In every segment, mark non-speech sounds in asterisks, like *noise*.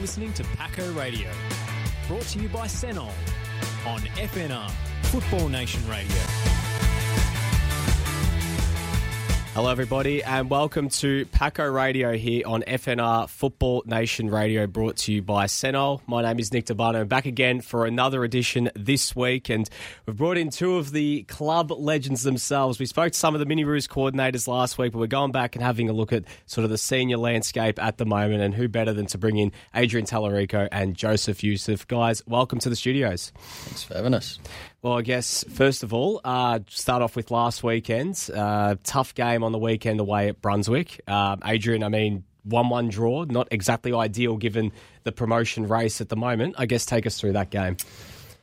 listening to Paco Radio, brought to you by Senol on FNR, Football Nation Radio. Hello, everybody, and welcome to Paco Radio here on FNR Football Nation Radio, brought to you by Senol. My name is Nick Dabano, back again for another edition this week, and we've brought in two of the club legends themselves. We spoke to some of the Mini Roos coordinators last week, but we're going back and having a look at sort of the senior landscape at the moment, and who better than to bring in Adrian Tallarico and Joseph Youssef. Guys, welcome to the studios. Thanks for having us. Well, I guess first of all, uh, start off with last weekend's Uh, tough game on the weekend away at Brunswick. Uh, Adrian, I mean, one-one draw, not exactly ideal given the promotion race at the moment. I guess take us through that game.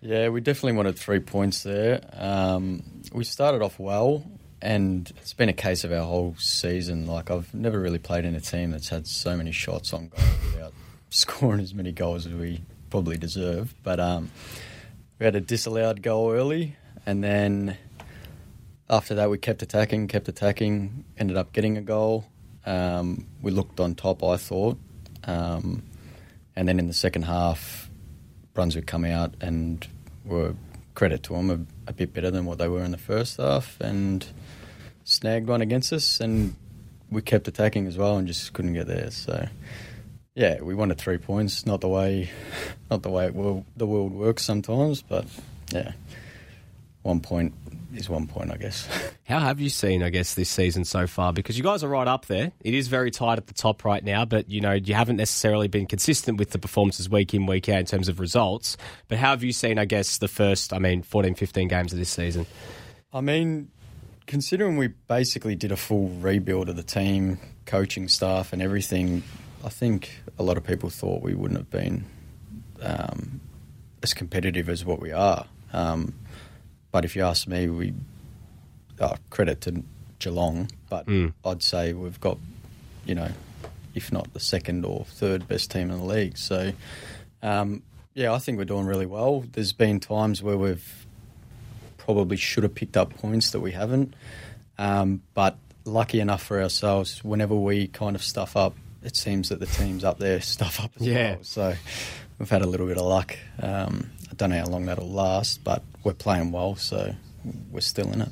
Yeah, we definitely wanted three points there. Um, we started off well, and it's been a case of our whole season. Like I've never really played in a team that's had so many shots on goal without *laughs* scoring as many goals as we probably deserve. But um, we had a disallowed goal early, and then after that we kept attacking, kept attacking, ended up getting a goal. Um, we looked on top, I thought, um, and then in the second half, Brunswick come out and were credit to them a, a, bit better than what they were in the first half, and snagged one against us, and we kept attacking as well, and just couldn't get there. So yeah, we wanted three points. Not the way, not the way will, the world works sometimes, but yeah, one point is one point, I guess. *laughs* How have you seen, I guess, this season so far? Because you guys are right up there. It is very tight at the top right now, but you know you haven't necessarily been consistent with the performances week in week out in terms of results. But how have you seen, I guess, the first, I mean, 14, 15 games of this season? I mean, considering we basically did a full rebuild of the team, coaching staff, and everything I think a lot of people thought we wouldn't have been um, as competitive as what we are. Um, but if you ask me, we oh, credit to Geelong, but mm. I'd say we've got, you know, if not the second or third best team in the league. So, um, yeah, I think we're doing really well. There's been times where we've probably should have picked up points that we haven't, um, but lucky enough for ourselves, whenever we kind of stuff up, it seems that the team's up there stuff up as yeah. well. So we've had a little bit of luck. Um, I don't know how long that'll last, but we're playing well, so we're still in it.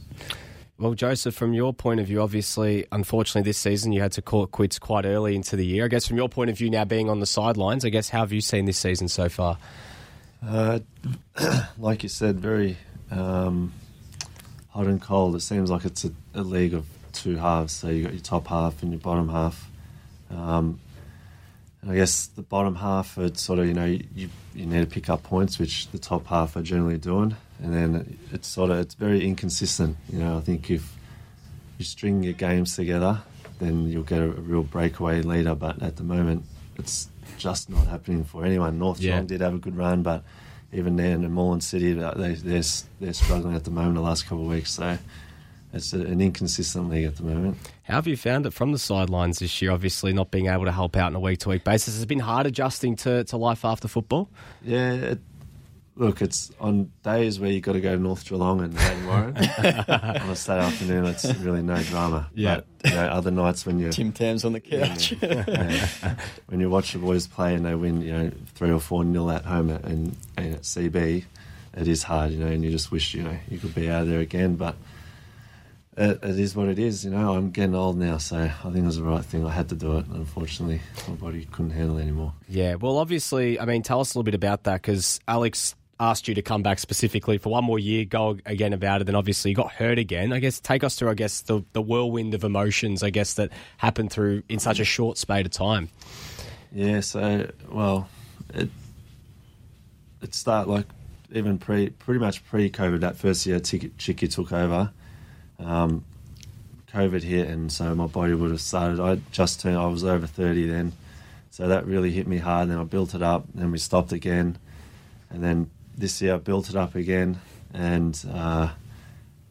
Well, Joseph, from your point of view, obviously, unfortunately, this season you had to call it quits quite early into the year. I guess from your point of view, now being on the sidelines, I guess how have you seen this season so far? Uh, *clears throat* like you said, very um, hot and cold. It seems like it's a, a league of two halves. So you got your top half and your bottom half. Um, I guess the bottom half, are sort of you know you you need to pick up points, which the top half are generally doing, and then it's sort of it's very inconsistent. You know, I think if you string your games together, then you'll get a, a real breakaway leader. But at the moment, it's just not happening for anyone. North yeah. did have a good run, but even then, in Moreland City, they, they're they're struggling at the moment the last couple of weeks. So it's an inconsistent league at the moment. How have you found it from the sidelines this year? Obviously, not being able to help out on a week to week basis. Has it been hard adjusting to, to life after football? Yeah, it, look, it's on days where you've got to go to North Geelong and Hayden Warren *laughs* on a Saturday afternoon. It's really no drama. Yeah, but, you know, other nights when you're Tim Tams on the couch, *laughs* yeah, when you watch the boys play and they win, you know, three or four nil at home and, and at CB, it is hard, you know, and you just wish you know you could be out there again, but it, it is what it is. You know, I'm getting old now, so I think it was the right thing. I had to do it. Unfortunately, my body couldn't handle it anymore. Yeah, well, obviously, I mean, tell us a little bit about that because Alex asked you to come back specifically for one more year, go again about it, and obviously you got hurt again. I guess take us through, I guess, the, the whirlwind of emotions, I guess, that happened through in such a short spate of time. Yeah, so, well, it, it started like even pre, pretty much pre COVID, that first year Chicky took over um, COVID hit, and so my body would have started. I just turned, I was over 30 then, so that really hit me hard. Then I built it up, then we stopped again, and then this year I built it up again, and uh,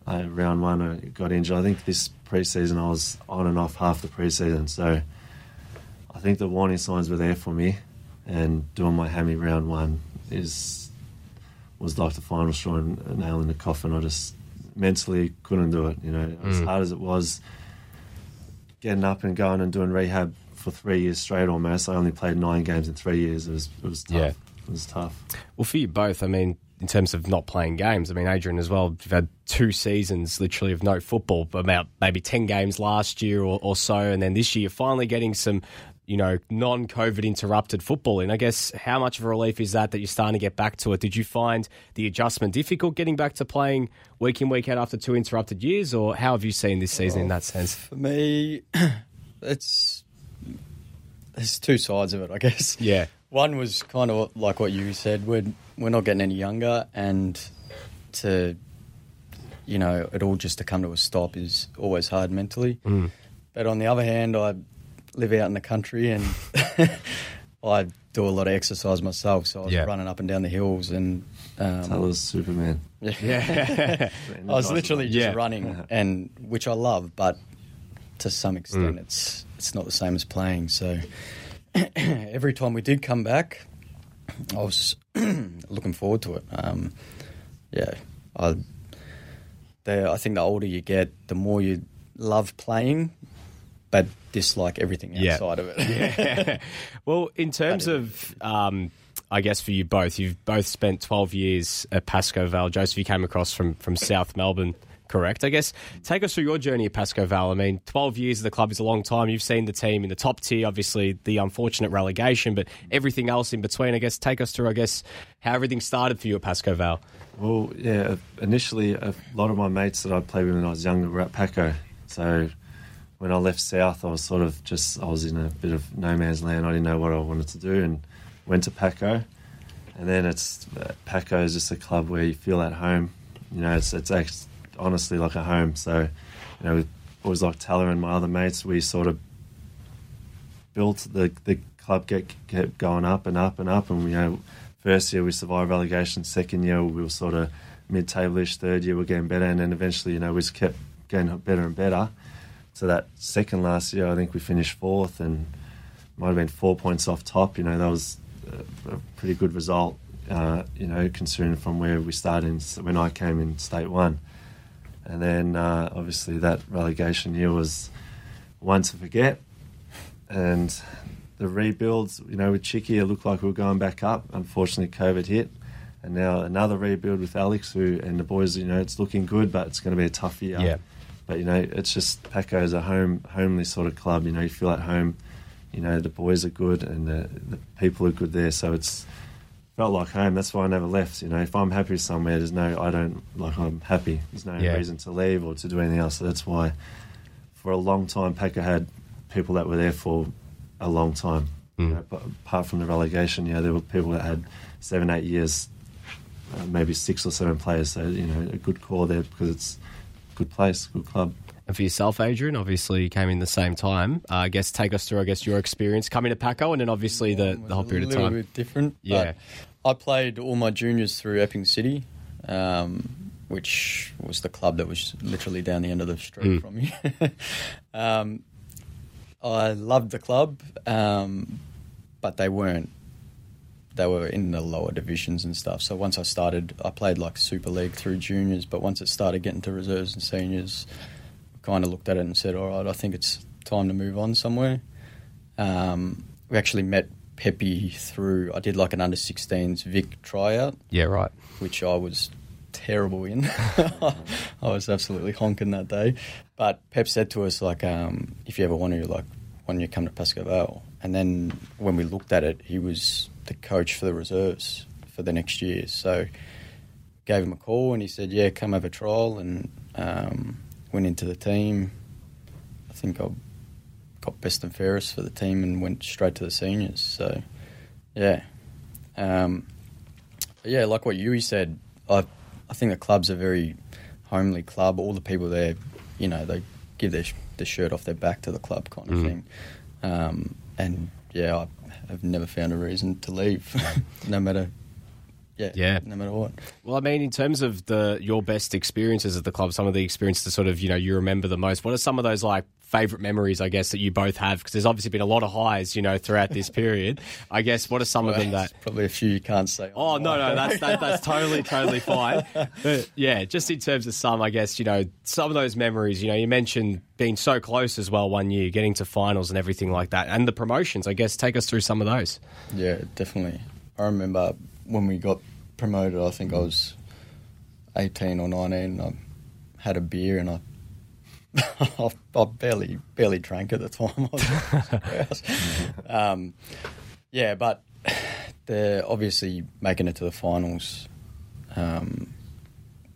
I, round one I got injured. I think this preseason I was on and off half the preseason, so I think the warning signs were there for me, and doing my hammy round one is was like the final straw and nail in the coffin. I just mentally couldn't do it. You know, as mm. hard as it was, getting up and going and doing rehab for three years straight almost. I only played nine games in three years. It was it was tough. Yeah. It was tough. Well, for you both, I mean, in terms of not playing games, I mean, Adrian as well, you've had two seasons literally of no football, about maybe 10 games last year or, or so, and then this year you're finally getting some, you know, non COVID interrupted football. And I guess how much of a relief is that that you're starting to get back to it? Did you find the adjustment difficult getting back to playing week in, week out after two interrupted years, or how have you seen this season in that sense? For me, *clears throat* it's there's two sides of it, I guess. Yeah. One was kind of like what you said. We're we're not getting any younger, and to you know it all just to come to a stop is always hard mentally. Mm. But on the other hand, I live out in the country and *laughs* I do a lot of exercise myself. So I was Yeah. running up and down the hills, and um, That was Superman. *laughs* Yeah. *laughs* I was literally just Yeah. running, and which I love, but to some extent, Mm. it's it's not the same as playing. So *clears throat* every time we did come back, I was *clears throat* looking forward to it. Um, yeah, I, the, I think the older you get, the more you love playing, but dislike everything Yeah. outside of it. *laughs* yeah. *laughs* well, in terms of, um, I guess for you both, you've both spent 12 years at Pascoe Vale. Joseph, you came across from, from South Melbourne, correct? I guess take us through your journey at Pascoe Vale. I mean, 12 years of the club is a long time. You've seen the team in the top tier, obviously the unfortunate relegation, but everything else in between. I guess take us through, I guess, how everything started for you at Pascoe Vale. Well, yeah. Initially, a lot of my mates that I played with when I was younger were at Paco. So when I left South, I was sort of just I was in a bit of no man's land. I didn't know what I wanted to do, and went to Paco. And then it's uh, Paco is just a club where you feel at home. You know, it's it's act- honestly like a home. So, you know, boys like Teller and my other mates, we sort of built the the club get kept going up and up and up, and you know, first year we survived relegation, second year we were sort of mid-table-ish, third year we're getting better, and then eventually, you know, we just kept getting better and better. So that second last year, I think we finished fourth, and might have been four points off top. You know, that was a, a pretty good result. Uh, you know, considering from where we started in, when I came in State One, and then uh, obviously that relegation year was one to forget and the rebuilds, you know, with Chicky, it looked like we were going back up. Unfortunately, COVID hit, and now another rebuild with Alex, who and the boys. You know, it's looking good, but it's going to be a tough year. Yeah. But you know, it's just Paco is a home, homely sort of club. You know, you feel at home. You know, the boys are good and the, the people are good there, so it's felt like home. That's why I never left. You know, if I'm happy somewhere, there's no, I don't like I'm happy. There's no Yeah. reason to leave or to do anything else. So that's why, for a long time, Paco had people that were there for a long time. You know, but apart from the relegation, yeah, there were people that had seven, eight years, uh, maybe six or seven players. So you know, a good core there because it's good place, good club. And for yourself, Adrian, obviously you came in the same time. Uh, I guess take us through, I guess, your experience coming to Paco and then obviously the, the whole period of time. a of little time. bit different. Yeah. I played all my juniors through Epping City, um, which was the club that was literally down the end of the street Mm. from me. *laughs* um, I loved the club, um, but they weren't. They were in the lower divisions and stuff. So once I started, I played like Super League through juniors. But once it started getting to reserves and seniors, kind of looked at it and said, "All right, I think it's time to move on somewhere." Um, we actually met Pepe through. I did like an under 16s Vic tryout, Yeah, right. which I was terrible in. *laughs* I was absolutely honking that day. But Pep said to us like, um, if you ever want to, like, don't you come to Pascoe Vale? And then when we looked at it, he was the coach for the reserves for the next year. So gave him a call and he said, yeah, come have a trial and um, went into the team. I think I got best and fairest for the team and went straight to the seniors. So, yeah. Um, yeah, like what Yui said, I I think the club's a very homely club. All the people there, you know, they give their the shirt off their back to the club kind of Mm. thing. Um, and yeah, I have never found a reason to leave, *laughs* no matter yeah, Yeah. no matter what. Well, I mean, in terms of the your best experiences at the club, some of the experiences that sort of you know you remember the most. What are some of those like favourite memories? I guess that you both have because there's obviously been a lot of highs, you know, throughout this *laughs* period. I guess what are some of them that? Probably a few you can't say. Oh no, no, that's that, that's totally *laughs* totally fine. But yeah, just in terms of some, I guess you know some of those memories. You know, you mentioned being so close as well one year, getting to finals and everything like that, and the promotions. I guess take us through some of those. Yeah, definitely. I remember when we got promoted. I think I was eighteen or nineteen. I had a beer and I. *laughs* I, I barely barely drank at the time. *laughs* Um, yeah, but they're obviously making it to the finals um,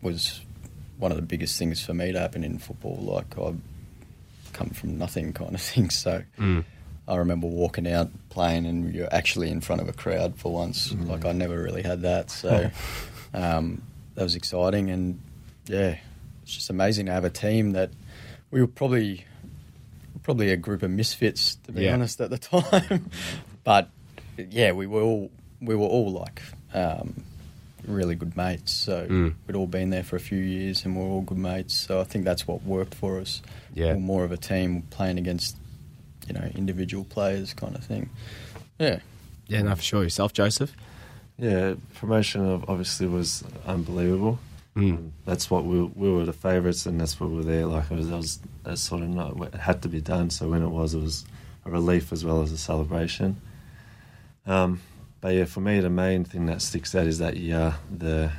was one of the biggest things for me to happen in football. Like I come from nothing kind of *laughs* thing. So I remember walking out playing and you're actually in front of a crowd for once. Like I never really had that. So um, that was exciting and yeah, it's just amazing to have a team that we were probably probably a group of misfits to be Yeah. honest at the *laughs* time. but yeah, we were all we were all like um, really good mates. So Mm. we'd all been there for a few years and we we're all good mates. So I think that's what worked for us. Yeah. We're more of a team playing against you know individual players kind of thing. Yeah. Yeah, no, for sure. Yourself, Joseph. Yeah, promotion obviously was unbelievable. Mm. That's what we, we were the favourites, and that's what we were there. Like it was, that was that's sort of not it had to be done. So when it was, it was a relief as well as a celebration. Um, but yeah, for me, the main thing that sticks out is that year the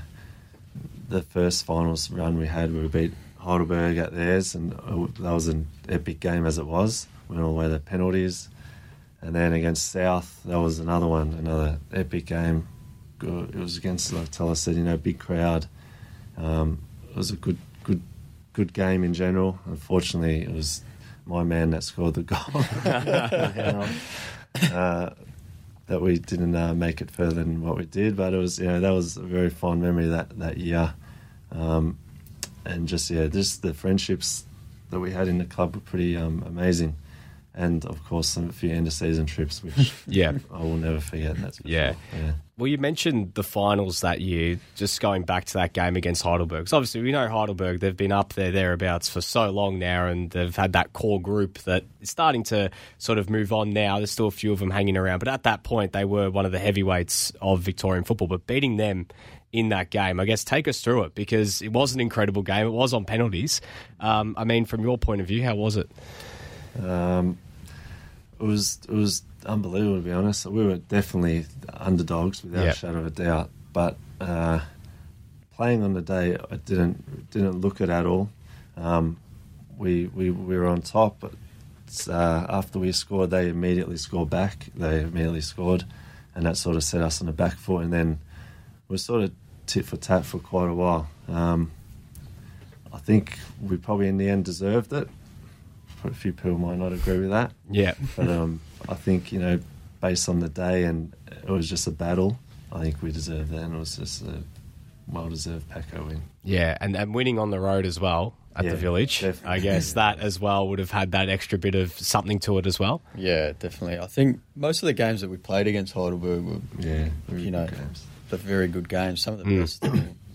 the first finals run we had, we beat Heidelberg at theirs, and that was an epic game as it was. Went all the way to penalties, and then against South, that was another one, another epic game. It was against, like Teller said, you know, big crowd. Um, it was a good, good, good game in general. Unfortunately, it was my man that scored the goal. *laughs* uh, that we didn't uh, make it further than what we did, but it was, you know, that was a very fond memory that that year. Um, and just yeah, just the friendships that we had in the club were pretty um, amazing, and of course some, a few end of season trips, which *laughs* Yeah. I will never forget. That's Yeah. sure. yeah. Well, you mentioned the finals that year, just going back to that game against Heidelberg. 'Cause obviously, we know Heidelberg, they've been up there, thereabouts for so long now, and they've had that core group that is starting to sort of move on now. There's still a few of them hanging around, but at that point, they were one of the heavyweights of Victorian football. But beating them in that game, I guess, take us through it because it was an incredible game. It was on penalties. Um, I mean, from your point of view, how was it? Um, it was it was unbelievable to be honest. We were definitely underdogs without Yeah. a shadow of a doubt. But uh, playing on the day, I didn't didn't look it at all. Um, we, we we were on top, but uh, after we scored, they immediately scored back. They immediately scored, and that sort of set us on the back foot. And then we were sort of tit for tat for quite a while. Um, I think we probably in the end deserved it. A few people might not agree with that, Yeah. but um, I think you know, based on the day and it was just a battle. I think we deserved that, and it was just a well-deserved Paco win. Yeah, and, and winning on the road as well at Yeah, the village. definitely. I guess *laughs* that as well would have had that extra bit of something to it as well. Yeah, definitely. I think most of the games that we played against Heidelberg were Yeah, really you know, games. the very good games. Some of the Mm. best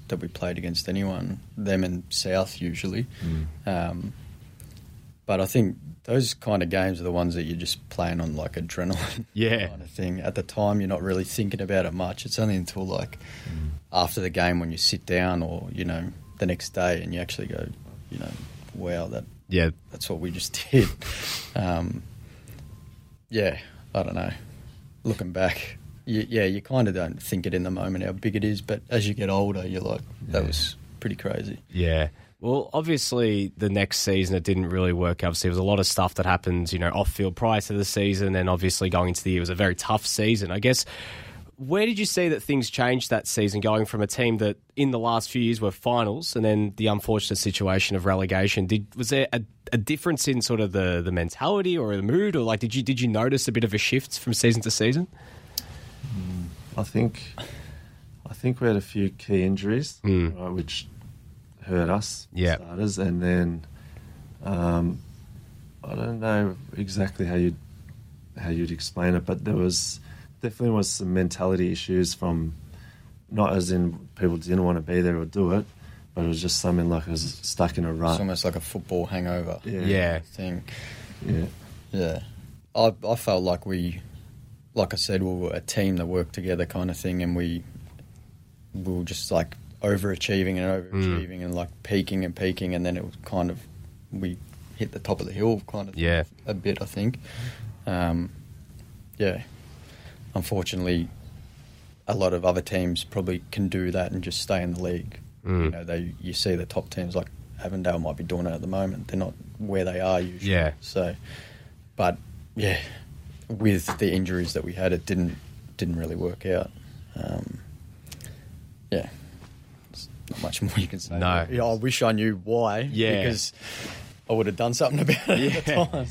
that we, played against anyone. Them and South usually. Um, but I think those kind of games are the ones that you're just playing on like adrenaline *laughs* Yeah. kind of thing. At the time, you're not really thinking about it much. It's only until like after the game when you sit down or you know the next day and you actually go, you know, wow, that Yeah, that's what we just *laughs* did. Um, yeah, I don't know. Looking back, you, yeah, you kind of don't think it in the moment how big it is, but as you get older, you're like, that Yeah. was pretty crazy. yeah. Well, obviously, the next season it didn't really work. Obviously, there was a lot of stuff that happened, you know, off field prior to the season, and obviously going into the year was a very tough season. I guess. Where did you see that things changed that season, going from a team that in the last few years were finals, and then the unfortunate situation of relegation? Did was there a, a difference in sort of the, the mentality or the mood, or like did you did you notice a bit of a shift from season to season? I think, I think we had a few key injuries, Mm. right, which hurt us Yeah. starters, and then um, I don't know exactly how you how you'd explain it, but there was definitely was some mentality issues from not as in people didn't want to be there or do it, but it was just something like I was stuck in a rut. It's almost like a football hangover Yeah. Yeah. thing. Yeah, Yeah, I I felt like we, like I said, we were a team that worked together, kind of thing, and we we were just like overachieving and overachieving and like peaking and peaking, and then it was kind of we hit the top of the hill, kind of Yeah. a bit. I think, um, yeah. Unfortunately, a lot of other teams probably can do that and just stay in the league. Mm. You know, they you see the top teams like Avondale might be doing it at the moment. They're not where they are usually. Yeah. So, but yeah, with the injuries that we had, it didn't didn't really work out. Um, yeah, not much more you can say. No. Yeah, I wish I knew why. Yeah. because I would have done something about it at the Yeah. time.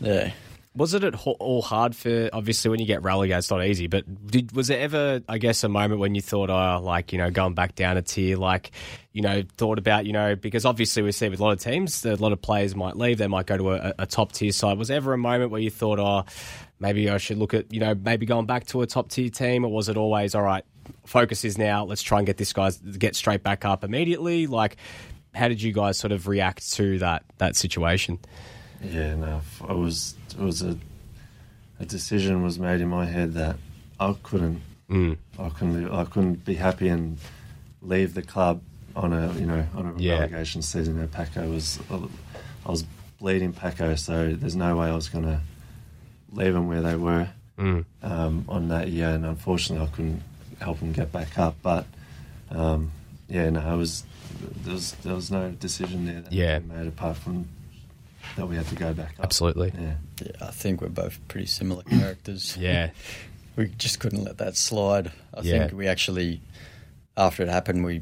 Yeah. Was it at all hard for obviously when you get relegated, it's not easy. But did, was there ever, I guess, a moment when you thought, oh, like you know, going back down a tier, like you know, thought about you know, because obviously we see with a lot of teams, a lot of players might leave, they might go to a, a top tier side. Was there ever a moment where you thought, oh, maybe I should look at you know, maybe going back to a top tier team, or was it always all right? Focus is now. Let's try and get this guys get straight back up immediately. Like, how did you guys sort of react to that that situation? yeah. No, I was it was a a decision was made in my head that I couldn't Mm. I couldn't I couldn't be happy and leave the club on a you know on a Yeah. relegation season. Where Paco was I was bleeding Paco, so there's no way I was going to leave them where they were Mm. um, on that year. And unfortunately, I couldn't help them get back up. But um, yeah, no, I was there was there was no decision there that Yeah. we made apart from that we had to go back up. Absolutely. Yeah. Yeah, I think we're both pretty similar characters. Yeah. *laughs* we just couldn't let that slide. I Yeah. think we actually, after it happened, we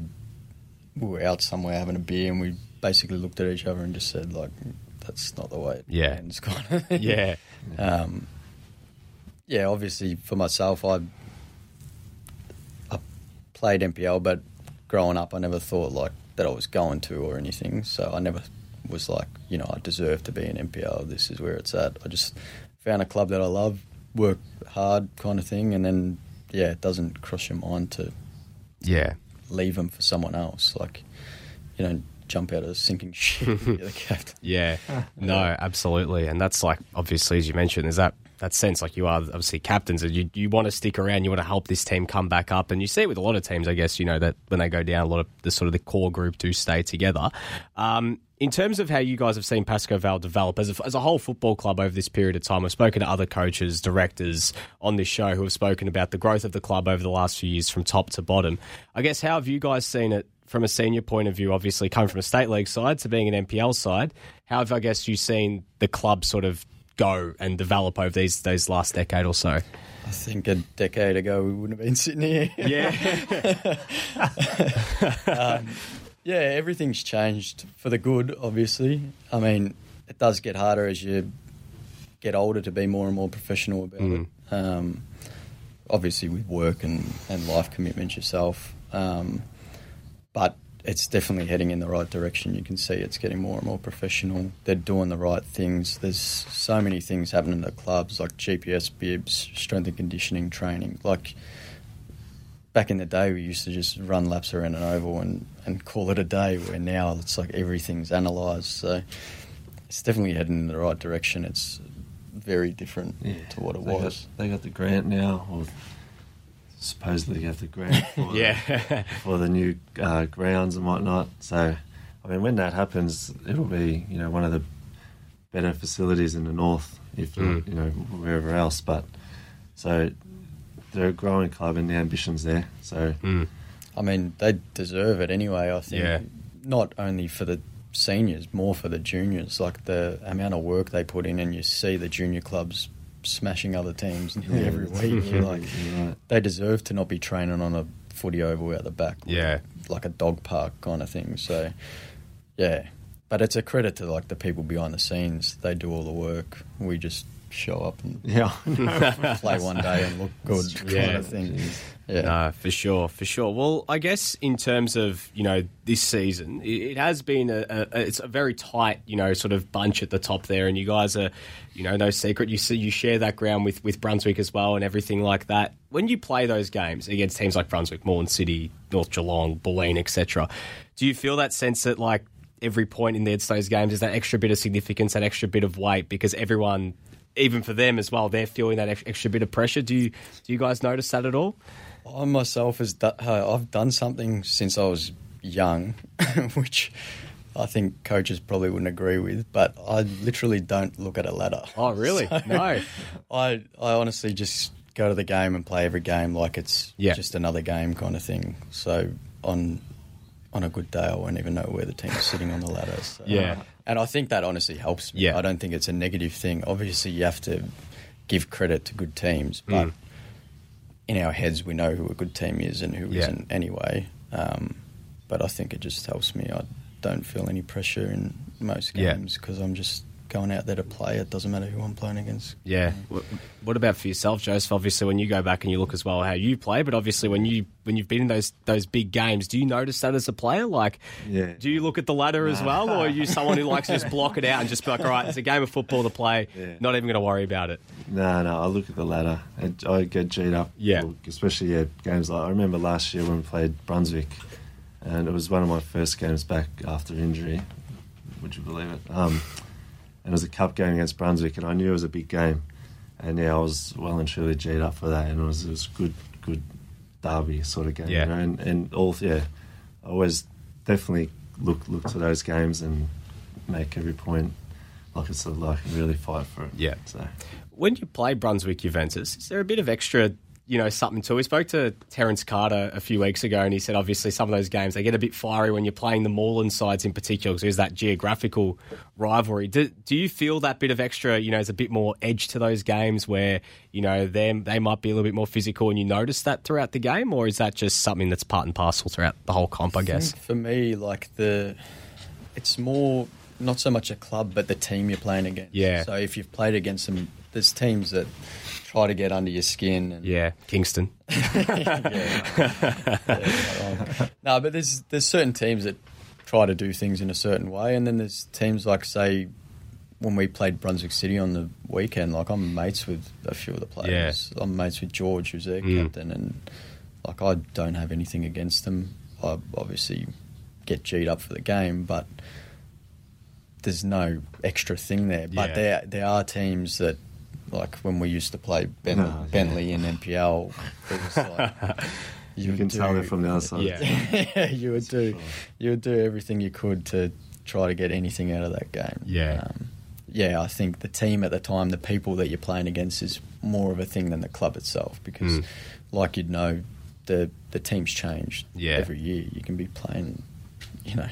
we were out somewhere having a beer and we basically looked at each other and just said like, "That's not the way it Yeah. ends," kind of thing. Yeah. Um, yeah, obviously for myself, I I played NPL, but growing up, I never thought like that I was going to or anything. So I never was like, you know, I deserve to be in NPL. This is where it's at. I just found a club that I love, work hard, kind of thing, and then yeah, it doesn't cross your mind to Yeah. leave them for someone else. Like, you don't jump out of a sinking ship. if You're the *laughs* captain. Yeah. *laughs* No, absolutely. And that's like obviously as you mentioned, there's that that sense like you are obviously captains and you you want to stick around, you want to help this team come back up. And you see it with a lot of teams, I guess, you know, that when they go down a lot of the sort of the core group do stay together. Um in terms of how you guys have seen Pascoe Vale develop as a, as a whole football club over this period of time, I've spoken to other coaches, directors on this show who have spoken about the growth of the club over the last few years from top to bottom. I guess, how have you guys seen it from a senior point of view, obviously coming from a state league side to being an NPL side? How have, I guess, you seen the club sort of go and develop over these, these last decade or so? I think a decade ago we wouldn't have been sitting here. Yeah. *laughs* Yeah, everything's changed for the good, obviously. I mean, it does get harder as you get older to be more and more professional about it. Um, obviously, with work and, and life commitments yourself. Um, but it's definitely heading in the right direction. You can see it's getting more and more professional. They're doing the right things. There's so many things happening at clubs like GPS bibs, strength and conditioning training. Like, back in the day, we used to just run laps around an oval and, and call it a day. Where now it's like everything's analysed. So it's definitely heading in the right direction. It's very different to what it they was. Got, they got the grant now, or supposedly have the grant *laughs* for, yeah. for the new uh, grounds and whatnot. So, I mean, when that happens, it'll be you know one of the better facilities in the north, if not Mm. you know wherever else. But so they're a growing club, and the ambitions there. So Mm. I mean, they deserve it anyway. I think Yeah. not only for the seniors, more for the juniors. Like the amount of work they put in, and you see the junior clubs smashing other teams nearly every week. You're *laughs* like, right. they deserve to not be training on a footy oval out the back. like- Yeah. like a dog park kind of thing. So, yeah, but it's a credit to like the people behind the scenes. They do all the work. We just show up and Yeah. *laughs* play one day and look good kind Yeah. of thing. Yeah. No, for sure, for sure. Well, I guess in terms of you know this season, it, has been a, a it's a very tight you know sort of bunch at the top there, and you guys are you know no secret you see you share that ground with with Brunswick as well and everything like that. When you play those games against teams like Brunswick, Moreland City, North Geelong, Bulleen, etc., do you feel that sense that like every point in those games is that extra bit of significance, that extra bit of weight, because everyone. Even for them as well, they're feeling that extra bit of pressure. Do you do you guys notice that at all? I myself has do, I've done something since I was young, *laughs* which I think coaches probably wouldn't agree with. But I literally don't look at a ladder. Oh, really? *laughs* So no. I I honestly just go to the game and play every game like it's Yeah. just another game kind of thing. So on on a good day, I won't even know where the team is sitting on the ladder. So. Yeah. And I think that honestly helps me. Yeah. I don't think it's a negative thing. Obviously, you have to give credit to good teams, but Mm. in our heads, we know who a good team is and who Yeah. not anyway. Um, but I think it just helps me. I don't feel any pressure in most games because I'm just going out there to play. It doesn't matter who I'm playing against. Yeah. What, what about for yourself, Joseph? Obviously, when you go back and you look as well how you play, but obviously when you when you've been in those those big games, do you notice that as a player? Like, Yeah. do you look at the ladder as well, or are you someone who likes to just block it out and just be like, all right, it's a game of football to play, Yeah. not even going to worry about it? No, no. I look at the ladder. and I get G'd up. Yeah. Especially yeah, games like I remember last year when we played Brunswick, and it was one of my first games back after injury. Would you believe it? Um, and it was a cup game against Brunswick, and I knew it was a big game. And yeah, I was well and truly G'd up for that, and it was it was good, good derby sort of game. Yeah. You know? And and all yeah, I always definitely look look to those games and make every point like it's a, like really fight for it. Yeah. So. When you play Brunswick Juventus, is there a bit of extra, you know, something to? it? We spoke to Terence Carter a few weeks ago, and he said obviously some of those games they get a bit fiery when you're playing the Moreland sides in particular because there's that geographical rivalry. Do, do you feel that bit of extra, you know, there's a bit more edge to those games where you know them they might be a little bit more physical, and you notice that throughout the game, or is that just something that's part and parcel throughout the whole comp? I guess. for me, like the, it's more not so much a club, but the team you're playing against. Yeah. So if you've played against some, there's teams that try to get under your skin. And, Yeah, Kingston. *laughs* Yeah, wrong. no, but there's there's certain teams that try to do things in a certain way, and then there's teams like say when we played Brunswick City on the weekend. Like I'm mates with a few of the players. I'm mates with George, who's their Mm. captain, and like I don't have anything against them. I obviously get G'd up for the game, but there's no extra thing there. But Yeah. there there are teams that. Like when we used to play ben- Oh, yeah. Bentleigh in NPL, it was like *laughs* You, would can tell do- they're from the other side. Yeah. *laughs* you would do you would do everything you could to try to get anything out of that game. Yeah. Um, yeah, I think the team at the time, the people that you're playing against, is more of a thing than the club itself. Because, Mm. like you'd know, the the teams change Yeah. every year. You can be playing, you know,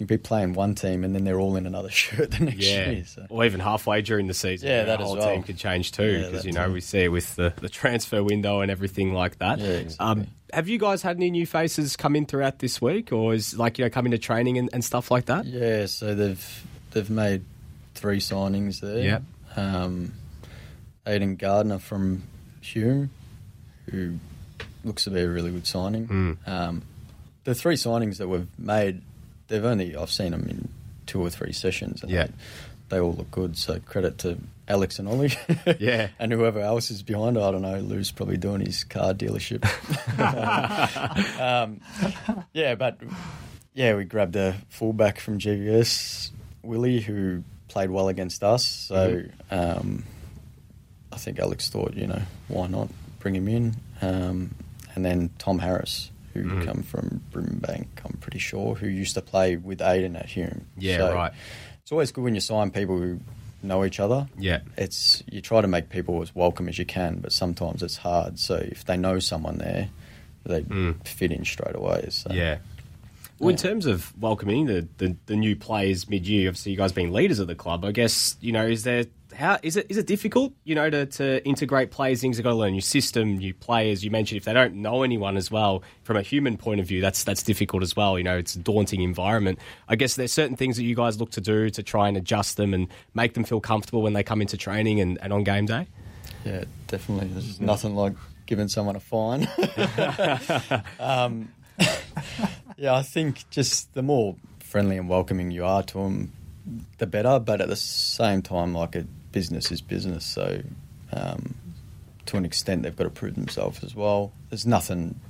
you can be playing one team and then they're all in another *laughs* shirt the next Yeah, year. So. or even halfway during the season. Yeah, that whole well. team could change too because that you know too. we see it with the, the transfer window and everything like that. Yeah, exactly. um, have you guys had any new faces come in throughout this week, or is like you know coming to training and, and stuff like that? Yeah, so they've they've made three signings there. Yep. Um, Aiden Gardner from Hume, who looks to be a really good signing. Mm. Um, the three signings that we've made, they've only I've seen them in two or three sessions, and Yeah. they, they all look good. So credit to Alex and Ollie. *laughs* Yeah. *laughs* and whoever else is behind. I don't know. Lou's probably doing his car dealership. *laughs* um, yeah, but yeah, we grabbed a fullback from GVS, Willie, who played well against us. So um, I think Alex thought, you know, why not bring him in? Um, and then Tom Harris, who Mhm. come from Brimbank, I'm pretty sure, who used to play with Aiden at Hume. Yeah, So right. It's always good when you sign people who know each other. Yeah. It's you try to make people as welcome as you can, but sometimes it's hard. So if they know someone there, they Mm. fit in straight away. So Yeah. Well, in terms of welcoming the, the, the new players mid year, obviously you guys being leaders of the club, I guess you know is there How is it? Is it difficult, you know, to, to integrate players? Things you got to learn your system, new players. You mentioned if they don't know anyone as well, from a human point of view, that's that's difficult as well. You know, it's a daunting environment. I guess there's certain things that you guys look to do to try and adjust them and make them feel comfortable when they come into training and, and on game day. Yeah, definitely. There's nothing like giving someone a fine. *laughs* *laughs* um, yeah, I think just the more friendly and welcoming you are to them, the better. But at the same time, like a business is business, so um, to an extent, they've got to prove themselves as well. There's nothing.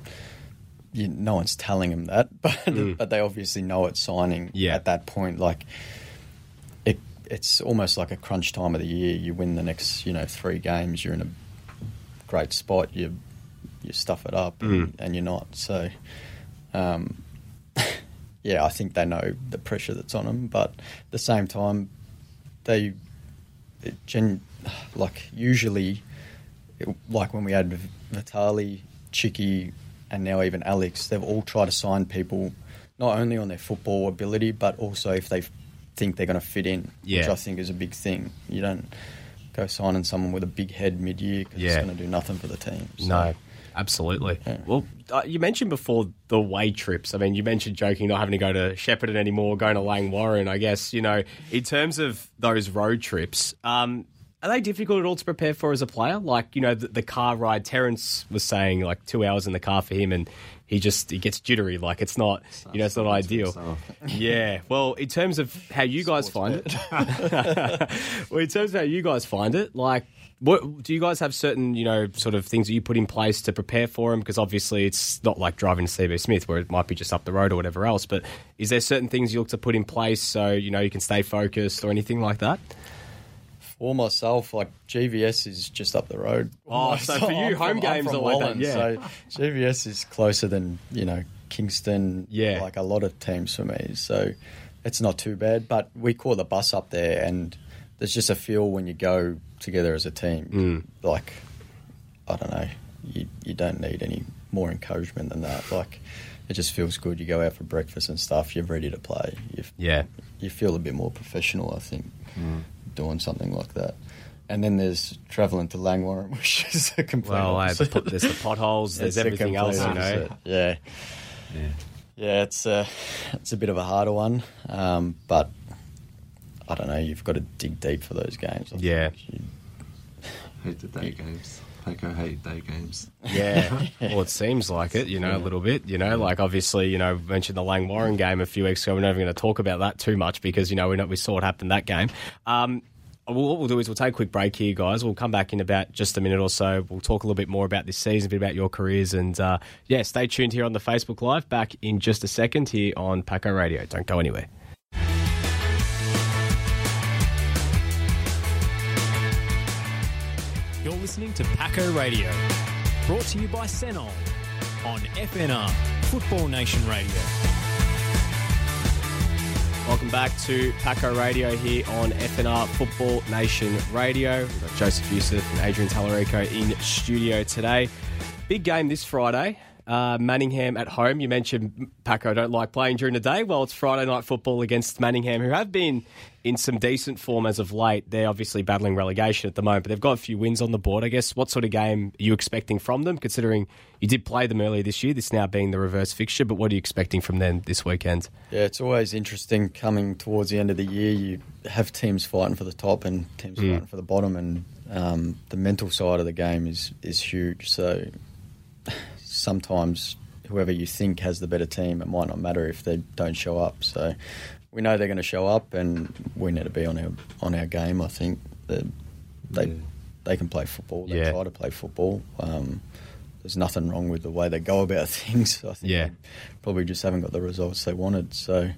You, no one's telling them that, *laughs* but Mm. but they obviously know it's signing Yeah. at that point. Like it, it's almost like a crunch time of the year. You win the next, you know, three games. You're in a great spot. You you stuff it up, and, Mm. and you're not. So, um, *laughs* yeah, I think they know the pressure that's on them, but at the same time, they gen, *sighs* like usually, it, like when we had Vitali, Chicky, and now even Alex, they've all tried to sign people not only on their football ability, but also if they think they're going to fit in, which I think is a big thing. You don't go signing someone with a big head mid-year because Yeah. it's going to do nothing for the team. So, No, absolutely. Yeah. Well, uh, you mentioned before the way trips. I mean, you mentioned joking not having to go to Shepparton anymore, going to Langwarrin. I guess you know, in terms of those road trips, um, are they difficult at all to prepare for as a player? Like you know, the, the car ride. Terence was saying like two hours in the car for him, and he just he gets jittery. Like it's not you know, it's not ideal. *laughs* Yeah. Well, in terms of how you guys find it, *laughs* well, in terms of how you guys find it, like, what do you guys have certain, you know, sort of things that you put in place to prepare for them? Because obviously, it's not like driving to CB Smith where it might be just up the road or whatever else. But is there certain things you look to put in place so you know you can stay focused or anything like that? For myself, like GVS is just up the road. Oh, so for you, I'm home from- games are like that, yeah. So GVS is closer than you know Kingston. Yeah. like a lot of teams for me. So it's not too bad. But we call the bus up there, and there's just a feel when you go together as a team. Mm. Like I don't know, you you don't need any more encouragement than that. Like it just feels good. You go out for breakfast and stuff. You're ready to play. You Yeah. you feel a bit more professional, I think, doing something like that. And then there's travelling to Langwarrin, *laughs* which is a complete Well, put, there's the potholes, there's everything else, you know. opposite. Yeah. yeah, It's a it's a bit of a harder one, um, but I don't know. You've got to dig deep for those games. I Yeah. You- Hate the day games. Paco hate day games. Yeah, *laughs* well, it seems like it, you know, a little bit. You know, like obviously, you know, mentioned the Langwarrin game a few weeks ago. We're not even going to talk about that too much because you know we know we saw what happened that game. Um, well, what we'll do is we'll take a quick break here, guys. We'll come back in about just a minute or so. We'll talk a little bit more about this season, a bit about your careers, and uh, yeah, stay tuned here on the Facebook Live. Back in just a second here on Paco Radio. Don't go anywhere. Listening to Paco Radio, brought to you by Senol on FNR Football Nation Radio. Welcome back to Paco Radio here on FNR Football Nation Radio. We've got Joseph Youssef and Adrian Tallarico in studio today. Big game this Friday. Uh, Manningham at home. You mentioned Paco don't like playing during the day. Well, it's Friday night football against Manningham, who have been in some decent form as of late. They're obviously battling relegation at the moment, but they've got a few wins on the board. I guess what sort of game are you expecting from them, considering you did play them earlier this year, this now being the reverse fixture, but what are you expecting from them this weekend? Yeah, it's always interesting coming towards the end of the year. You have teams fighting for the top and teams Mm. fighting for the bottom, and um, the mental side of the game is is huge. So sometimes whoever you think has the better team, it might not matter if they don't show up. So we know they're going to show up, and we need to be on our on our game. I think that they Yeah. they can play football. They Yeah. try to play football. Um, there's nothing wrong with the way they go about *laughs* things. I think Yeah. they probably just haven't got the results they wanted. So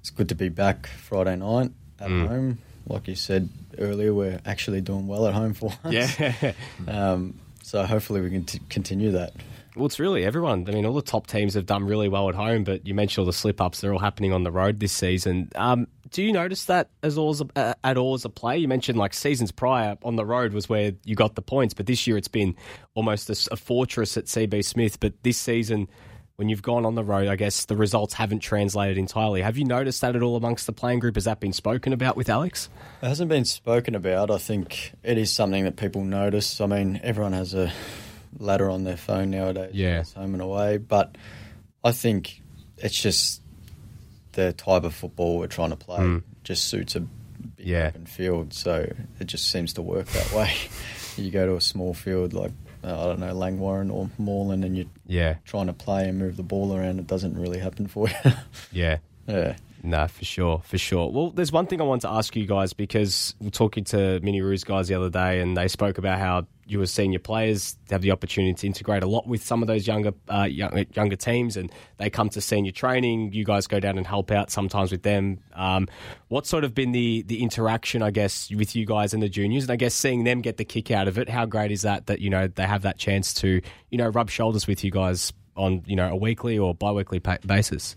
it's good to be back Friday night at Mm. home. Like you said earlier, we're actually doing well at home for *laughs* once. Yeah. Um, so hopefully we can t- continue that. Well, it's really everyone. I mean, all the top teams have done really well at home, but you mentioned all the slip ups. They're all happening on the road this season. Um, do you notice that as all as a, uh, at all as a play? You mentioned like seasons prior on the road was where you got the points, but this year it's been almost a fortress at CB Smith. But this season, when you've gone on the road, I guess the results haven't translated entirely. Have you noticed that at all amongst the playing group? Has that been spoken about with Alex? It hasn't been spoken about. I think it is something that people notice. I mean, everyone has a ladder on their phone nowadays. Yeah. It's home and away. But I think it's just the type of football we're trying to play just suits a big. Yeah. open field. So it just seems to work that way. *laughs* you go to a small field like, uh, I don't know, Langwarrin or Moreland and you're Yeah, trying to play and move the ball around. It doesn't really happen for you. *laughs* yeah. yeah. No, for sure, for sure. Well, there's one thing I want to ask you guys because we're talking to Mini Roos guys the other day, and they spoke about how you as senior players have the opportunity to integrate a lot with some of those younger uh, young, younger teams, and they come to senior training. You guys go down and help out sometimes with them. Um, what's sort of been the the interaction, I guess, with you guys and the juniors, and I guess seeing them get the kick out of it? How great is that? That you know they have that chance to you know rub shoulders with you guys on you know a weekly or bi-weekly basis.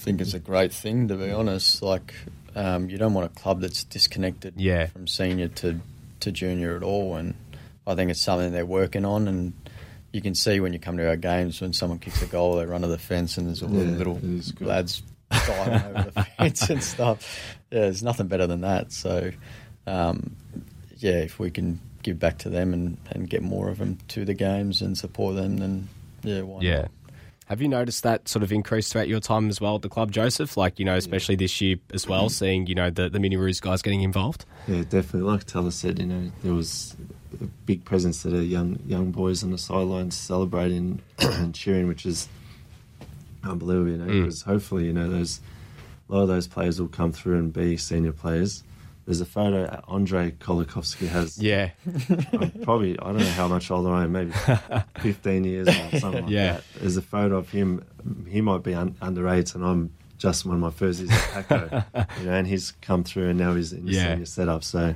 Think it's a great thing to be honest. Like, um, you don't want a club that's disconnected Yeah. from senior to, to junior at all, and I think it's something they're working on. And you can see when you come to our games when someone kicks a goal, they run to the fence, and there's all the Yeah, little it is lads diving over the *laughs* fence and stuff. Yeah, there's nothing better than that. So, um, yeah, if we can give back to them and, and get more of them to the games and support them, then yeah, why Yeah. not? Have you noticed that sort of increase throughout your time as well at the club, Joseph? Like, you know, especially this year as well, seeing, you know, the, the Mini Roos guys getting involved? Yeah, definitely. Like Teller said, you know, there was a big presence of the young young boys on the sidelines celebrating *coughs* and cheering, which is unbelievable. You know, Mm. because hopefully, you know, those a lot of those players will come through and be senior players. There's a photo Andre Kolikovsky has. Yeah. I'm probably I don't know how much older I am, maybe *laughs* 15 years or something like Yeah. that. There's a photo of him. He might be un, under eight, and I'm just one of my first years at Paco. *laughs* you know, and he's come through, and now he's in the Yeah. senior setup. So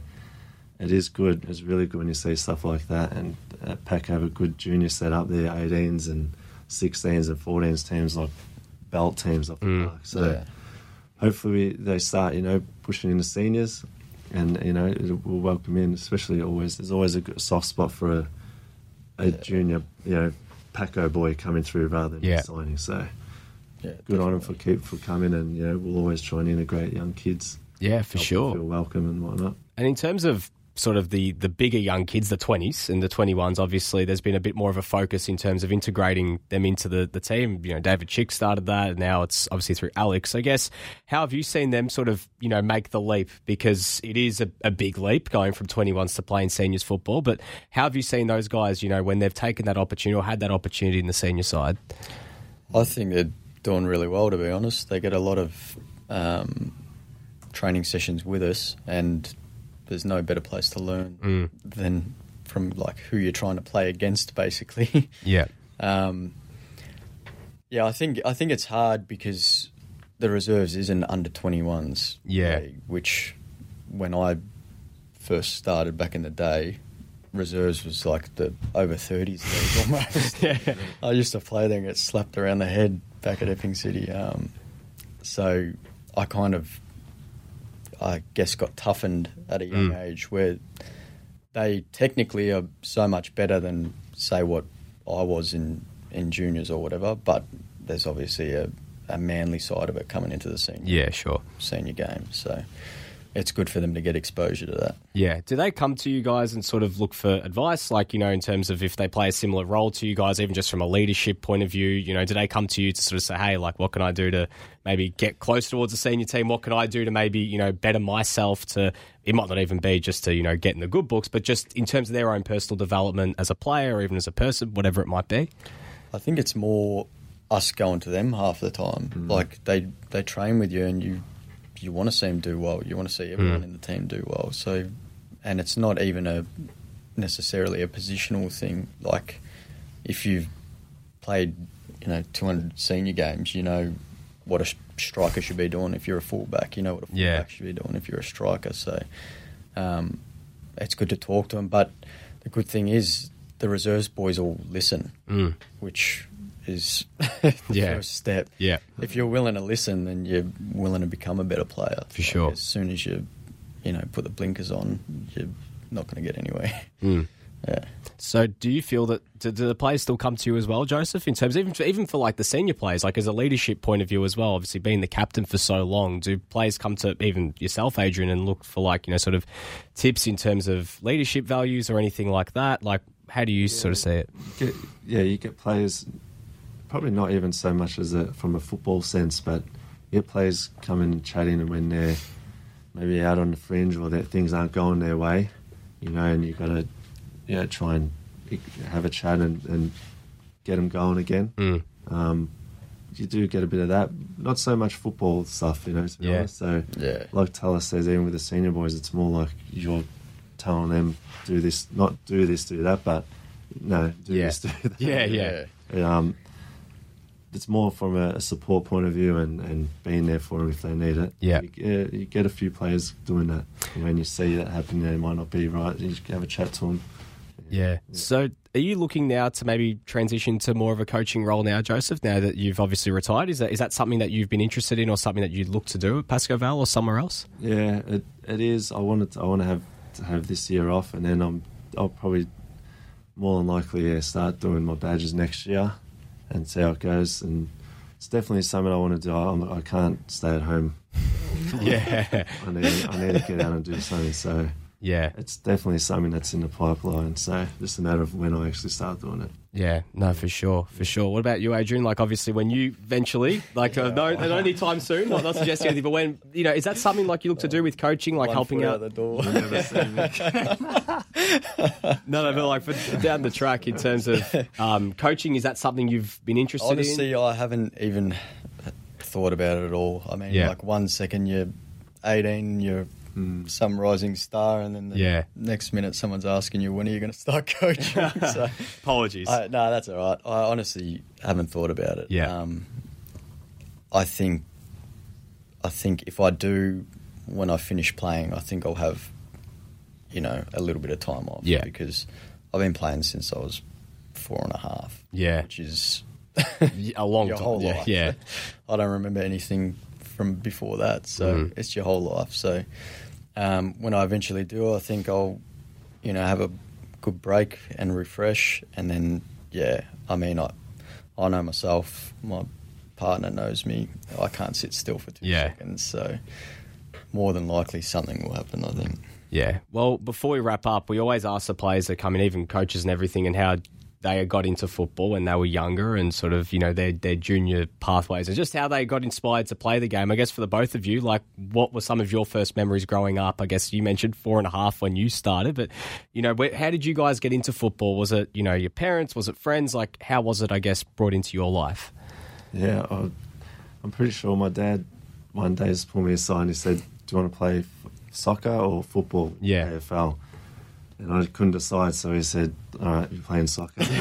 it is good. It's really good when you see stuff like that. And uh, Paco have a good junior setup there, 18s and 16s and 14s teams like belt teams off the Mm. park. So Yeah. Hopefully they start, you know, pushing into seniors, and you know it will welcome in. Especially always, there's always a good soft spot for a, a junior, you know, Paco boy coming through rather than Yeah. signing. So Yeah, good on him for keep for coming, and you know we'll always try and integrate young kids. Yeah, for help them sure. feel welcome and whatnot. And in terms of sort of the, the bigger young kids, the 20s and the 21s, obviously, there's been a bit more of a focus in terms of integrating them into the, the team. You know, David Chick started that, and now it's obviously through Alex. I guess, how have you seen them sort of, you know, make the leap? Because it is a, a big leap going from 21s to playing seniors football. But how have you seen those guys, you know, when they've taken that opportunity or had that opportunity in the senior side? I think they're doing really well, to be honest. They get a lot of um, training sessions with us, and there's no better place to learn Mm. than from like who you're trying to play against, basically. *laughs* Yeah. um, yeah, I think I think it's hard because the reserves is an under 21s Yeah. league, which when I first started back in the day, reserves was like the over 30s league *laughs* almost. Yeah. I used to play there and get slapped around the head back at Epping City. Um, so I kind of, I guess, got toughened at a young Mm. age where they technically are so much better than, say, what I was in, in juniors or whatever. But there's obviously a, a manly side of it coming into the senior, Yeah, sure. senior game. So it's good for them to get exposure to that. Yeah. Do they come to you guys and sort of look for advice? Like, you know, in terms of if they play a similar role to you guys, even just from a leadership point of view, you know, do they come to you to sort of say, hey, like, what can I do to maybe get close towards the senior team? What can I do to maybe, you know, better myself to, it might not even be just to, you know, get in the good books, but just in terms of their own personal development as a player or even as a person, whatever it might be? I think it's more us going to them half the time. Mm. Like they they train with you, and you you want to see them do well. You want to see everyone Mm. in the team do well. So, and it's not even a necessarily a positional thing. Like if you've played, you know, 200 senior games, you know what a striker should be doing if you're a fullback. You know what a fullback Yeah. should be doing if you're a striker. So, um, it's good to talk to them. But the good thing is the reserves boys all listen Mm. which is *laughs* the Yeah. first step. Yeah. If you're willing to listen, then you're willing to become a better player. For sure. As soon as you, you know, put the blinkers on, you're not going to get anywhere. *laughs* Mm. Yeah. So, do you feel that do, do the players still come to you as well, Joseph? In terms, even for, even for like the senior players, like as a leadership point of view as well. Obviously, being the captain for so long, do players come to even yourself, Adrian, and look for like you know sort of tips in terms of leadership values or anything like that? Like, how do you sort of see it? Get, yeah, you get players, probably not even so much as a, from a football sense, but you get players coming chatting and when they're maybe out on the fringe or that things aren't going their way, you know, and you've got to you know, try and have a chat and, and get them going again. Mm. Um, you do get a bit of that, not so much football stuff, you know. To be Yeah. honest. So, Yeah. like Taylor says, even with the senior boys, it's more like you're telling them do this, not do this, do that, but no, do Yeah. this, do that. *laughs* Yeah, yeah. Um, it's more from a, a support point of view and, and being there for them if they need it. Yeah. you, get- you get a few players doing that. When you see that happening, they might not be right. You just have a chat to them. Yeah. So, are you looking now to maybe transition to more of a coaching role now, Joseph? Now that you've obviously retired, is that is that something that you've been interested in, or something that you'd look to do at Pascoe Vale or somewhere else? Yeah, it, it is. I wanted to, I want to have to have this year off, and then I'm I'll probably more than likely yeah, start doing my badges next year and see how it goes. And it's definitely something I want to do. I'm, I can't stay at home. *laughs* Yeah. I need I need to get out and do something. So Yeah. it's definitely something that's in the pipeline. So just a matter of when I actually start doing it. Yeah, no, for sure, for sure. What about you, Adrian? Like, obviously, when you eventually, like, uh, no, not any time soon, not, not suggesting anything, but when, you know, is that something like you look to do with coaching, like One helping out, out? the door. *laughs* No, no, but like for down the track in terms of um, coaching, is that something you've been interested in? Honestly, I haven't even thought about it at all. I mean, Yeah. like one second you're 18, you're some rising star, and then the Yeah. next minute someone's asking you, when are you going to start *laughs* coaching? *laughs* so, Apologies. I, no, that's all right. I honestly haven't thought about it. Yeah. Um, I think, I think if I do, when I finish playing, I think I'll have, you know, a little bit of time off. Yeah. Because I've been playing since I was four and a half. Yeah. Which is a long *laughs* your time. whole yeah, life. yeah, I don't remember anything from before that, so Mm. it's your whole life. So um, when I eventually do, I think I'll, you know, have a good break and refresh, and then yeah, I mean, I, I know myself. My partner knows me. I can't sit still for two Yeah. seconds, so more than likely something will happen. I think. yeah. Well, before we wrap up, we always ask the players that come in, even coaches and everything, and how they got into football when they were younger and sort of, you know, their, their junior pathways and just how they got inspired to play the game. I guess for the both of you, like, what were some of your first memories growing up? I guess you mentioned four and a half when you started, but, you know, where, how did you guys get into football? Was it, you know, your parents? Was it friends? Like, how was it, I guess, brought into your life? Yeah, I, I'm pretty sure my dad one day just pulled me aside and he said, "Do you want to play f- soccer or football?" Yeah. AFL. And I couldn't decide, so he said, "All right, you're playing soccer." so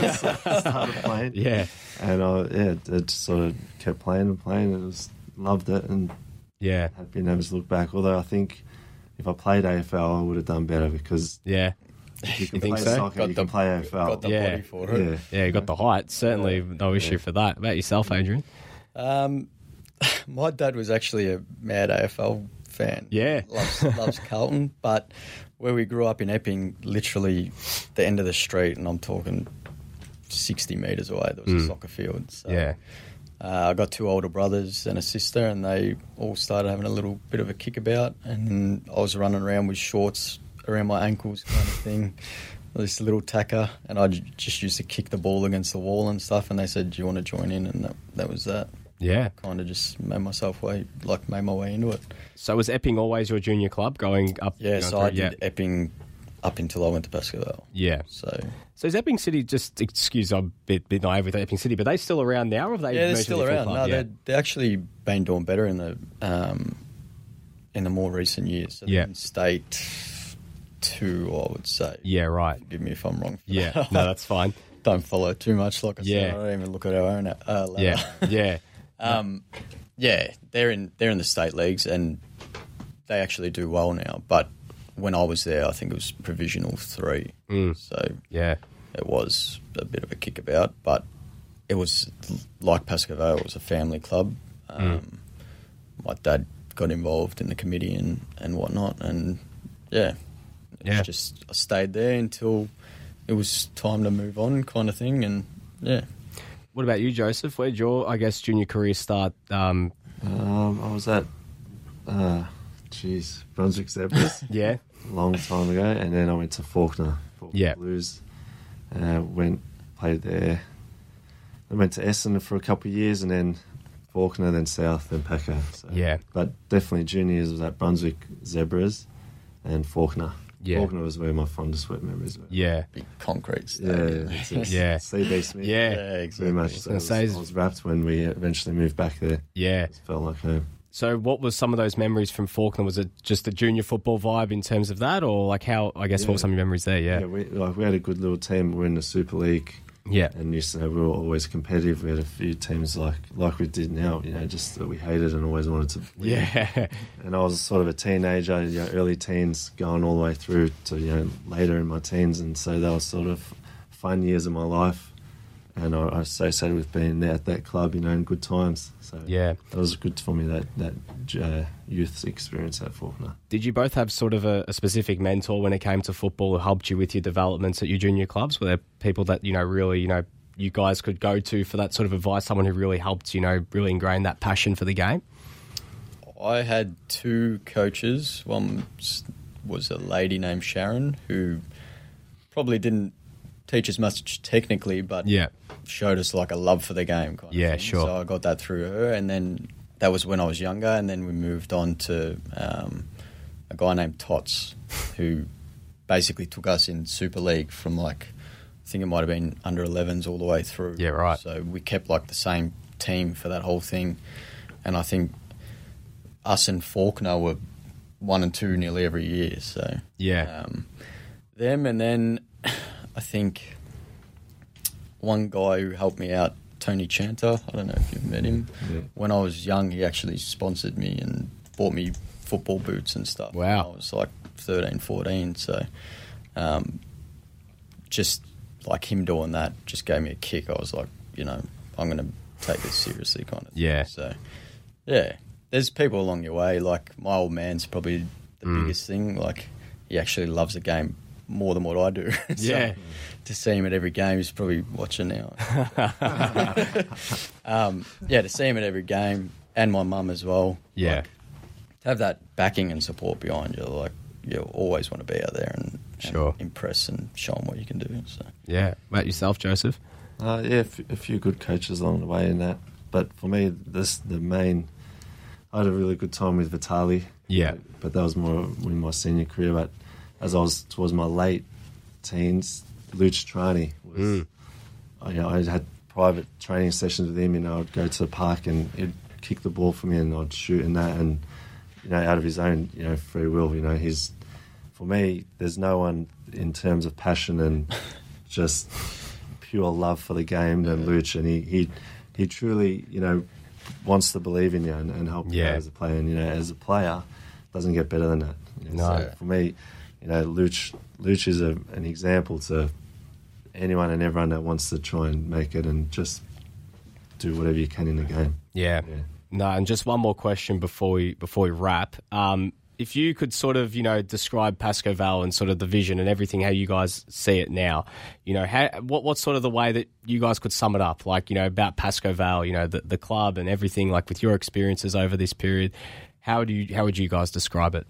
*laughs* I *laughs* started playing. Yeah. and I yeah, I just sort of kept playing and playing, and was loved it, and Yeah. happy never to look back. Although I think if I played AFL, I would have done better because Yeah. you *laughs* can think play so? soccer, Got you the- can play AFL. Got the Yeah. body for it. yeah. Yeah, you got the height. Certainly no issue for that. About yourself, Adrian? Um, my dad was actually a mad AFL fan. Yeah. loves, loves Carlton, but where we grew up in Epping, literally the end of the street, and I'm talking 60 metres away, there was a soccer field. So, Hmm. Yeah. Uh, I got two older brothers and a sister, and they all started having a little bit of a kickabout. And I was running around with shorts around my ankles, kind of thing, this little tacker. And I just used to kick the ball against the wall and stuff. And they said, "Do you want to join in?" And that, that was that. Yeah. Kind of just made myself way, like made my way into it. So was Epping always your junior club going up? Yeah, so I through- did Epping up until I went to Pascoe Vale. Yeah. So So is Epping City just, excuse I'm a bit, bit naive with Epping City, but they still around now or have they yeah, they're still with a different around. club? No, yeah. they're, they're actually been doing better in the um, in the more recent years. So Yeah. state two, I would say. yeah, right. Forgive me if I'm wrong. Yeah, that. no, *laughs* that's fine. don't follow too much. Like I Yeah. said, I don't even look at our own. Uh. Yeah, *laughs* yeah. Um, yeah, they're in they're in the state leagues and they actually do well now. But when I was there, I think it was provisional three. Mm. So Yeah, it was a bit of a kickabout, but it was like Pascoe. It was a family club. Um, My dad got involved in the committee and, and whatnot, and yeah, Yeah. just I stayed there until it was time to move on, kind of thing. And yeah, What about you, Joseph? Where'd your, I guess, junior career start? Um, Um, I was at, uh, geez, Brunswick Zebras *laughs* yeah, a long time ago, and then I went to Fawkner, Fawkner Yeah. Blues. Uh, went played there. I went to Essendon for a couple of years, and then Fawkner, then South, then Packer. So. Yeah. but definitely juniors was at Brunswick Zebras and Fawkner. Yeah. Fawkner was where my fondest wet memories were. yeah, big concrete Yeah, *laughs* stadium. that's it. Yeah. CB Smith. yeah, yeah, Very much. So gonna I, was, say I was wrapped when we eventually moved back there. yeah. It felt like home. So, what was some of those memories from Fawkner? Was it just a junior football vibe in terms of that, or like how? I guess what were some of your memories there? Yeah, Yeah, we like we had a good little team. We were in the Super League, yeah, and used to know we were always competitive. We had a few teams like like we did now, you know, just that we hated and always wanted to. win. yeah, *laughs* And I was sort of a teenager, you know, early teens, going all the way through to you know later in my teens, and so that was sort of fun years of my life. And I, I associated with being there at that club, you know, in good times. So yeah. that was good for me. That that uh, youth experience at Fawkner. Did you both have sort of a, a specific mentor when it came to football who helped you with your developments at your junior clubs? Were there people that you know really you know you guys could go to for that sort of advice? Someone who really helped you know really ingrain that passion for the game? I had two coaches. One was a lady named Sharon who probably didn't teach us much technically, but Yeah, showed us like a love for the game. Kind Yeah, of sure. So I got that through her, and then that was when I was younger, and then we moved on to um, a guy named Tots, *laughs* who basically took us in Super League from like I think it might have been under 11s all the way through. Yeah, right. So we kept like the same team for that whole thing, and I think us and Fawkner were one and two nearly every year. So yeah, um, them, and then I think one guy who helped me out, Tony Chanter. I don't know if you've met him. Yeah. When I was young, he actually sponsored me and bought me football boots and stuff. Wow. I was like 13, 14. So um, just like him doing that just gave me a kick. I was like, you know, I'm going to take this seriously kind of thing. Yeah. So, yeah, there's people along your way. Like my old man's probably the Mm. biggest thing. Like he actually loves the game more than what I do. *laughs* So, Yeah. To see him at every game, he's probably watching now. *laughs* um, yeah, to see him at every game, and my mum as well. Yeah. Like, to have that backing and support behind you, like you always want to be out there and, and Sure. impress and show them what you can do. So yeah. About yourself, Joseph? Uh, yeah, a f- a few good coaches along the way in that. But for me, this the main. I had a really good time with Vitali. Yeah. But that was more in my senior career. But as I was towards my late teens, Luch Trani was. Mm. I, you know, I had private training sessions with him. You know, I'd go to the park and he'd kick the ball for me, and I'd shoot in that, and you know, out of his own, you know, free will. You know, he's for me. There's no one in terms of passion and *laughs* just pure love for the game than Luch, and he he he truly, you know, wants to believe in you and, and help you Yeah. out as a player. And you know, as a player, doesn't get better than that. You know, No. so for me, you know, Luch Luch is a, an example to anyone and everyone that wants to try and make it and just do whatever you can in the game. Yeah. Yeah. No, and just one more question before we before we wrap. Um, if you could sort of, you know, describe Pascoe Vale and sort of the vision and everything, how you guys see it now, you know, how, what what's sort of the way that you guys could sum it up, like you know, about Pascoe Vale, you know, the the club and everything, like with your experiences over this period, how do you how would you guys describe it?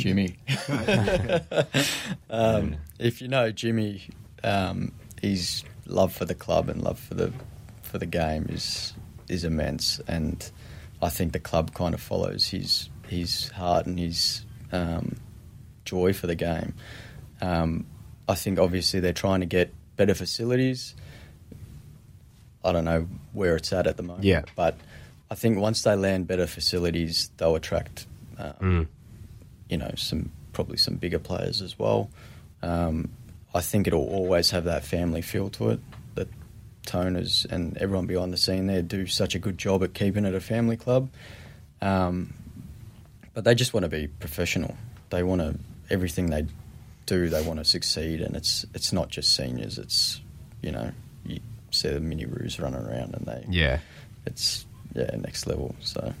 Jimmy. *laughs* um, if you know Jimmy, um, his love for the club and love for the for the game is is immense, and I think the club kind of follows his his heart and his um, joy for the game. Um, I think obviously they're trying to get better facilities. I don't know where it's at at the moment, Yeah. but I think once they land better facilities, they'll attract um, you know, some probably some bigger players as well. Um, I think it'll always have that family feel to it. The toners and everyone behind the scene there do such a good job at keeping it a family club. Um, but they just want to be professional. They want to everything they do. They want to succeed, and it's it's not just seniors. It's you know you see the mini roos running around, and they Yeah, it's yeah next level. So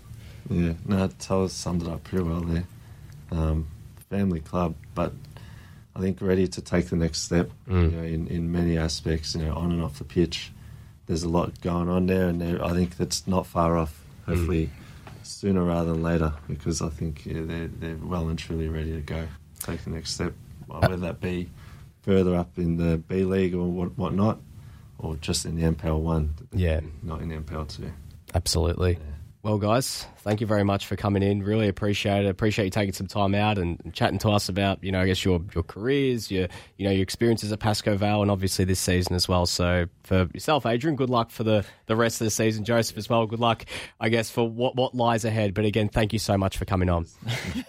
Yeah, no, Tell summed it up pretty well there. Um, family club, but I think ready to take the next step. Mm. You know, in in many aspects, you know, on and off the pitch. There's a lot going on there, and there- I think that's not far off. Hopefully, sooner rather than later, because I think yeah, they're they're well and truly ready to go, take the next step, whether that be further up in the B League or what whatnot, or just in the NPL one. Yeah. not in the NPL two. Absolutely. Well, guys, thank you very much for coming in. Really appreciate it. Appreciate you taking some time out and chatting to us about, you know, I guess your your careers, your you know your experiences at Pascoe Vale, and obviously this season as well. So for yourself, Adrian, good luck for the the rest of the season. Joseph as well, good luck, I guess, for what what lies ahead. But again, thank you so much for coming on.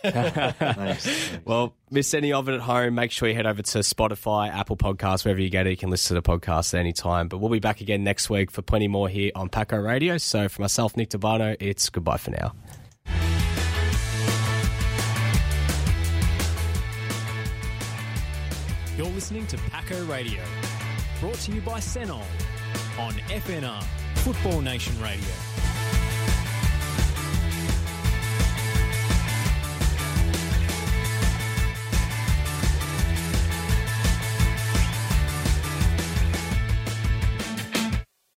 Thanks. *laughs* Well, miss any of it at home, make sure you head over to Spotify, Apple Podcasts, wherever you get it. You can listen to the podcast at any time. But we'll be back again next week for plenty more here on Paco Radio. So for myself, Nick Tabano, it's goodbye for now. You're listening to Paco Radio, brought to you by Senol on FNR, Football Nation Radio.